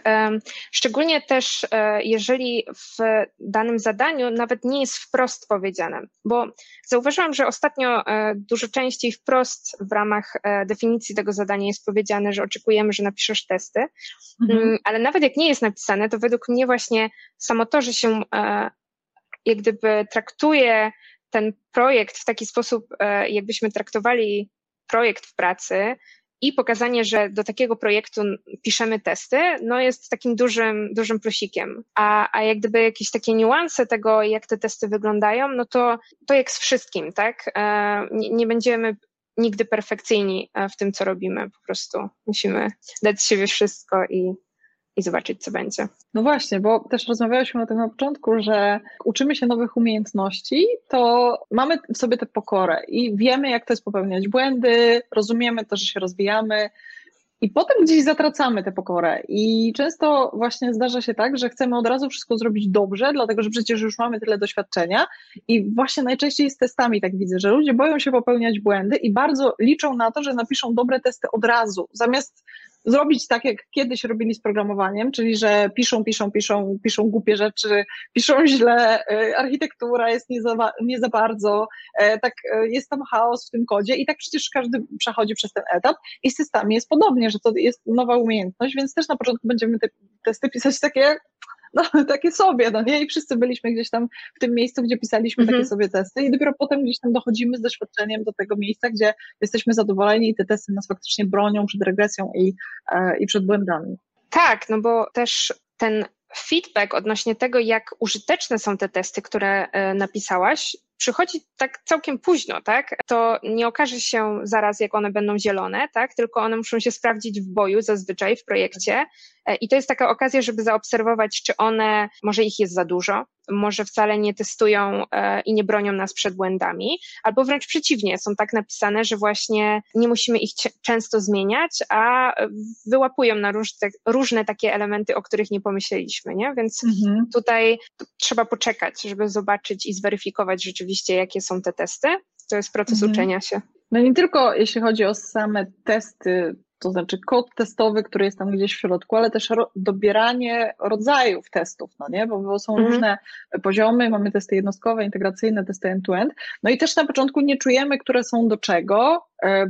szczególnie też e, jeżeli w danym zadaniu nawet nie jest wprost powiedziane, bo zauważyłam, że ostatnio e, dużo częściej wprost w ramach e, definicji tego zadania jest powiedziane, że oczekujemy, że napiszesz testy, mhm. Mm, ale nawet jak nie jest napisane, to według mnie właśnie samo to, że się jak gdyby traktuje ten projekt w taki sposób, jakbyśmy traktowali projekt w pracy i pokazanie, że do takiego projektu piszemy testy, no jest takim dużym, dużym plusikiem. A, a jak gdyby jakieś takie niuanse tego, jak te testy wyglądają, no to, to jak z wszystkim, tak? E, nie, nie będziemy nigdy perfekcyjni e, w tym, co robimy. Po prostu musimy dać z siebie wszystko i, i zobaczyć, co będzie. No właśnie, bo też rozmawialiśmy o tym na początku, że uczymy się nowych umiejętności, to mamy w sobie tę pokorę i wiemy, jak to jest popełniać błędy, rozumiemy to, że się rozwijamy. I potem gdzieś zatracamy tę pokorę. I często właśnie zdarza się tak, że chcemy od razu wszystko zrobić dobrze, dlatego że przecież już mamy tyle doświadczenia. I właśnie najczęściej z testami tak widzę, że ludzie boją się popełniać błędy i bardzo liczą na to, że napiszą dobre testy od razu, zamiast zrobić tak, jak kiedyś robili z programowaniem, czyli że piszą, piszą, piszą, piszą głupie rzeczy, piszą (laughs) źle, e, architektura jest nie za, nie za bardzo, e, tak e, jest tam chaos w tym kodzie i tak przecież każdy przechodzi przez ten etap i z testami jest podobnie, że to jest nowa umiejętność, więc też na początku będziemy te testy pisać takie no (laughs) takie sobie, no nie? I wszyscy byliśmy gdzieś tam w tym miejscu, gdzie pisaliśmy mhm. takie sobie testy i dopiero potem gdzieś tam dochodzimy z doświadczeniem do tego miejsca, gdzie jesteśmy zadowoleni i te testy nas faktycznie bronią przed regresją i, e, i przed błędami. Tak, no bo też ten feedback odnośnie tego, jak użyteczne są te testy, które e, napisałaś, przychodzi tak całkiem późno, tak? To nie okaże się zaraz, jak one będą zielone, tak? Tylko one muszą się sprawdzić w boju zazwyczaj w projekcie. E, I to jest taka okazja, żeby zaobserwować, czy one, może ich jest za dużo, może wcale nie testują e, i nie bronią nas przed błędami, albo wręcz przeciwnie, są tak napisane, że właśnie nie musimy ich często zmieniać, a wyłapują na różne, różne takie elementy, o których nie pomyśleliśmy, nie? Więc mhm. tutaj trzeba poczekać, żeby zobaczyć i zweryfikować rzeczywiście, jakie są te testy. To jest proces mhm. uczenia się. No nie tylko jeśli chodzi o same testy to znaczy kod testowy, który jest tam gdzieś w środku, ale też ro dobieranie rodzajów testów, no nie, bo, bo są mhm. różne poziomy, mamy testy jednostkowe, integracyjne, testy end-to-end, -end. no i też na początku nie czujemy, które są do czego, e,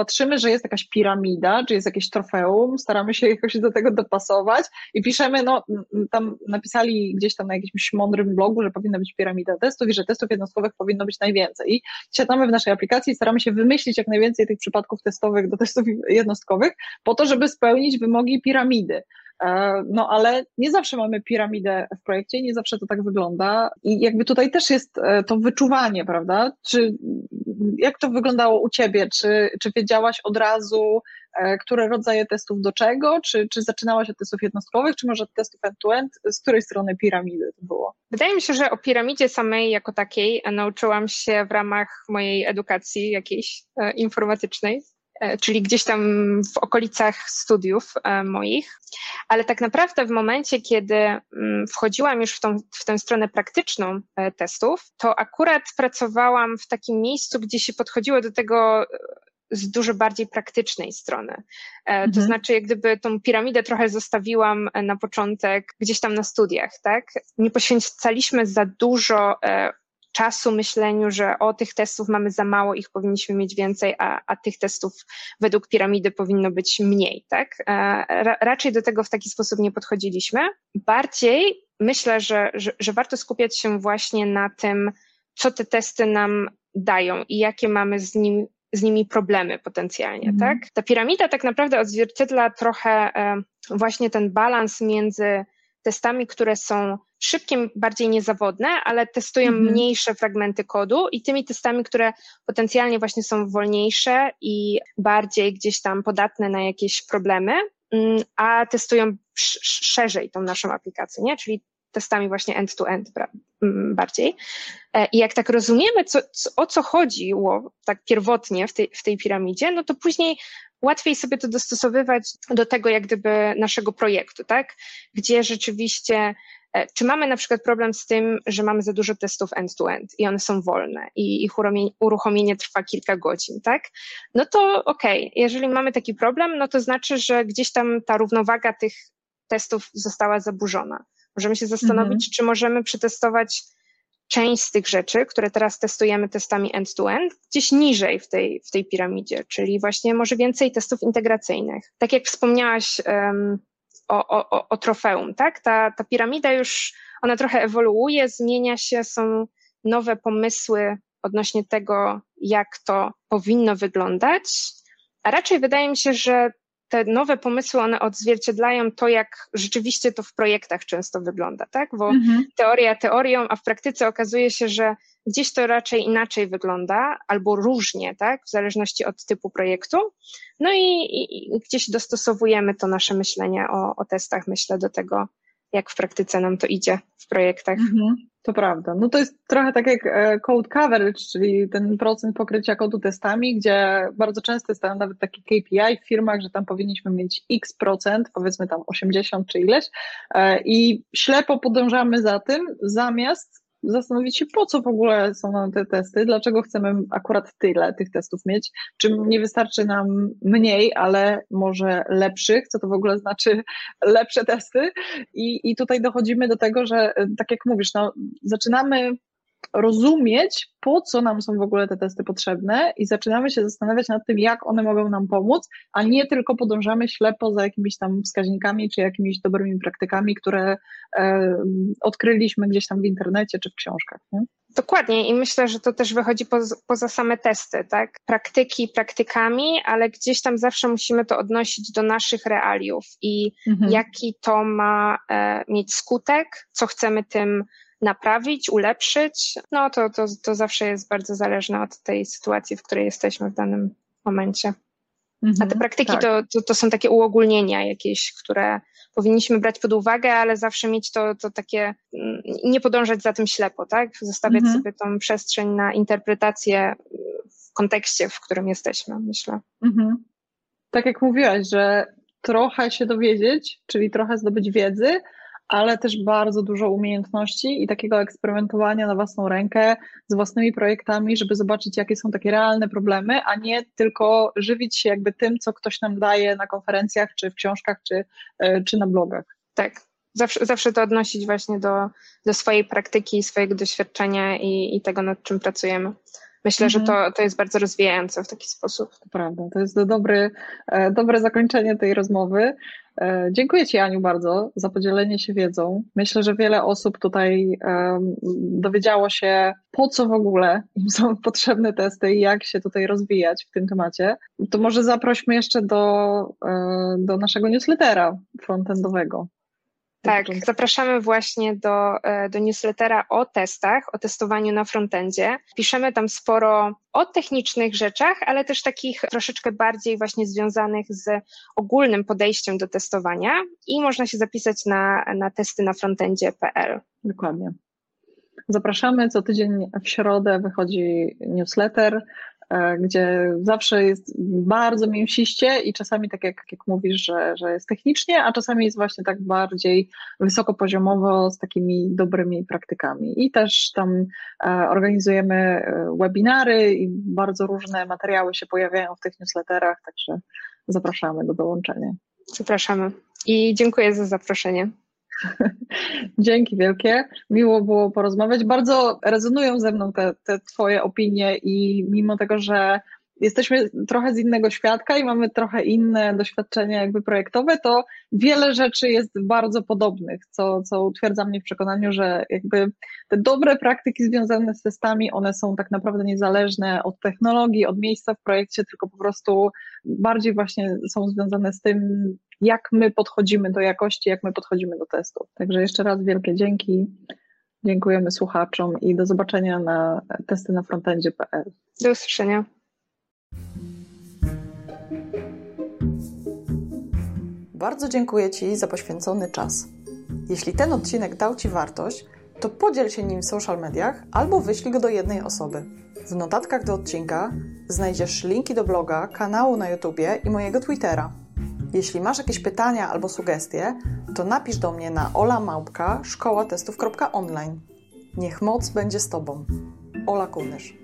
patrzymy, że jest jakaś piramida, czy jest jakieś trofeum, staramy się jakoś do tego dopasować i piszemy, no tam napisali gdzieś tam na jakimś mądrym blogu, że powinna być piramida testów i że testów jednostkowych powinno być najwięcej. I siadamy w naszej aplikacji i staramy się wymyślić jak najwięcej tych przypadków testowych do testów jednostkowych po to, żeby spełnić wymogi piramidy. E, no ale nie zawsze mamy piramidę w projekcie, nie zawsze to tak wygląda i jakby tutaj też jest e, to wyczuwanie, prawda? Czy jak to wyglądało u Ciebie? Czy, czy wiedziałaś od razu, e, które rodzaje testów do czego? Czy, czy zaczynałaś od testów jednostkowych, czy może od testów end-to-end? Z której strony piramidy to było? Wydaje mi się, że o piramidzie samej jako takiej nauczyłam się w ramach mojej edukacji jakiejś informatycznej. E, czyli gdzieś tam w okolicach studiów e, moich, ale tak naprawdę w momencie, kiedy mm, wchodziłam już w, tą, w tę stronę praktyczną e, testów, to akurat pracowałam w takim miejscu, gdzie się podchodziło do tego z dużo bardziej praktycznej strony. Mhm. To znaczy, jak gdyby tą piramidę trochę zostawiłam na początek gdzieś tam na studiach, tak? Nie poświęcaliśmy za dużo czasu myśleniu, że o tych testów mamy za mało, ich powinniśmy mieć więcej, a, a tych testów według piramidy powinno być mniej, tak? E, raczej do tego w taki sposób nie podchodziliśmy. Bardziej myślę, że, że, że warto skupiać się właśnie na tym, co te testy nam dają i jakie mamy z, nim, z nimi problemy potencjalnie, mm. tak? Ta piramida tak naprawdę odzwierciedla trochę e, właśnie ten balans między testami, które są szybkie, bardziej niezawodne, ale testują mhm. mniejsze fragmenty kodu i tymi testami, które potencjalnie właśnie są wolniejsze i bardziej gdzieś tam podatne na jakieś problemy, mm, a testują szerzej tą naszą aplikację, nie? Czyli testami właśnie end-to-end mm, bardziej. E, I jak tak rozumiemy, co, co, o co chodziło tak pierwotnie w tej, w tej piramidzie, no to później łatwiej sobie to dostosowywać do tego, jak gdyby naszego projektu, tak? Gdzie rzeczywiście e, czy mamy na przykład problem z tym, że mamy za dużo testów end-to-end i one są wolne i ich uruchomienie trwa kilka godzin, tak? No to okej, okay. jeżeli mamy taki problem, no to znaczy, że gdzieś tam ta równowaga tych testów została zaburzona. Możemy się zastanowić, mhm. czy możemy przetestować część z tych rzeczy, które teraz testujemy testami end-to-end, gdzieś niżej w tej, w tej piramidzie, czyli właśnie może więcej testów integracyjnych. Tak jak wspomniałaś um, o, o, o trofeum, tak? Ta, ta piramida już, ona trochę ewoluuje, zmienia się, są nowe pomysły odnośnie tego, jak to powinno wyglądać. A raczej wydaje mi się, że te nowe pomysły, one odzwierciedlają to, jak rzeczywiście to w projektach często wygląda, tak? Bo mhm. teoria teorią, a w praktyce okazuje się, że gdzieś to raczej inaczej wygląda, albo różnie, tak? W zależności od typu projektu. No i, i, i gdzieś dostosowujemy to nasze myślenie o, o testach, myślę, do tego, jak w praktyce nam to idzie w projektach. Mhm. To prawda. No to jest trochę tak jak e, code coverage, czyli ten procent pokrycia kodu testami, gdzie bardzo często jest tam nawet taki KPI w firmach, że tam powinniśmy mieć x procent, powiedzmy tam 80 czy ileś e, i ślepo podążamy za tym, zamiast zastanowić się, po co w ogóle są nam te testy, dlaczego chcemy akurat tyle tych testów mieć, czy nie wystarczy nam mniej, ale może lepszych, co to w ogóle znaczy (laughs) lepsze testy. I, i tutaj dochodzimy do tego, że tak jak mówisz, no, zaczynamy rozumieć, po co nam są w ogóle te testy potrzebne i zaczynamy się zastanawiać nad tym, jak one mogą nam pomóc, a nie tylko podążamy ślepo za jakimiś tam wskaźnikami czy jakimiś dobrymi praktykami, które e, odkryliśmy gdzieś tam w internecie czy w książkach. Nie? Dokładnie i myślę, że to też wychodzi poza, poza same testy, tak? Praktyki praktykami, ale gdzieś tam zawsze musimy to odnosić do naszych realiów i mhm. jaki to ma e, mieć skutek, co chcemy tym naprawić, ulepszyć, no to, to, to zawsze jest bardzo zależne od tej sytuacji, w której jesteśmy w danym momencie. A te mhm, praktyki tak. to, to, to, są takie uogólnienia jakieś, które powinniśmy brać pod uwagę, ale zawsze mieć to, to takie, mm, nie podążać za tym ślepo, tak? Zostawiać mhm. sobie tą przestrzeń na interpretację w kontekście, w którym jesteśmy, myślę. Mhm. Tak jak mówiłaś, że trochę się dowiedzieć, czyli trochę zdobyć wiedzy, ale też bardzo dużo umiejętności i takiego eksperymentowania na własną rękę z własnymi projektami, żeby zobaczyć, jakie są takie realne problemy, a nie tylko żywić się jakby tym, co ktoś nam daje na konferencjach, czy w książkach, czy, e, czy na blogach. Tak. Zawsze, zawsze to odnosić właśnie do, do swojej praktyki, swojego doświadczenia i, i tego, nad czym pracujemy. Myślę, mhm. że to, to jest bardzo rozwijające w taki sposób. To prawda, to jest dobry, e, dobre zakończenie tej rozmowy. E, dziękuję Ci, Aniu, bardzo za podzielenie się wiedzą. Myślę, że wiele osób tutaj dowiedziało się, po co w ogóle im są (laughs) potrzebne testy i jak się tutaj rozwijać w tym temacie. To może zaprośmy jeszcze do, e, do naszego newslettera frontendowego. Tak, zapraszamy właśnie do, e, do newslettera o testach, o testowaniu na frontendzie. Piszemy tam sporo o technicznych rzeczach, ale też takich troszeczkę bardziej właśnie związanych z ogólnym podejściem do testowania i można się zapisać na, na testy na frontendzie.pl. Dokładnie. Zapraszamy. Co tydzień w środę wychodzi newsletter. E, gdzie zawsze jest bardzo mięsiście i czasami tak jak, jak mówisz, że, że jest technicznie, a czasami jest właśnie tak bardziej wysokopoziomowo z takimi dobrymi praktykami. I też tam e, organizujemy e, webinary i bardzo różne materiały się pojawiają w tych newsletterach, także zapraszamy do dołączenia. Zapraszamy i dziękuję za zaproszenie. (laughs) Dzięki wielkie. Miło było porozmawiać. Bardzo rezonują ze mną te, te Twoje opinie i mimo tego, że jesteśmy trochę z innego świadka i mamy trochę inne doświadczenia jakby projektowe, to wiele rzeczy jest bardzo podobnych, co, co utwierdza mnie w przekonaniu, że jakby te dobre praktyki związane z testami, one są tak naprawdę niezależne od technologii, od miejsca w projekcie, tylko po prostu bardziej właśnie są związane z tym, jak my podchodzimy do jakości, jak my podchodzimy do testów. Także jeszcze raz wielkie dzięki. Dziękujemy słuchaczom i do zobaczenia na testy na frontendzie.pl. Do usłyszenia. Bardzo dziękuję Ci za poświęcony czas. Jeśli ten odcinek dał Ci wartość, to podziel się nim w social mediach albo wyślij go do jednej osoby. W notatkach do odcinka znajdziesz linki do bloga, kanału na YouTubie i mojego Twittera. Jeśli masz jakieś pytania albo sugestie, to napisz do mnie na olamałpka szkołatestów.online. Niech moc będzie z Tobą. Ola Kunysz.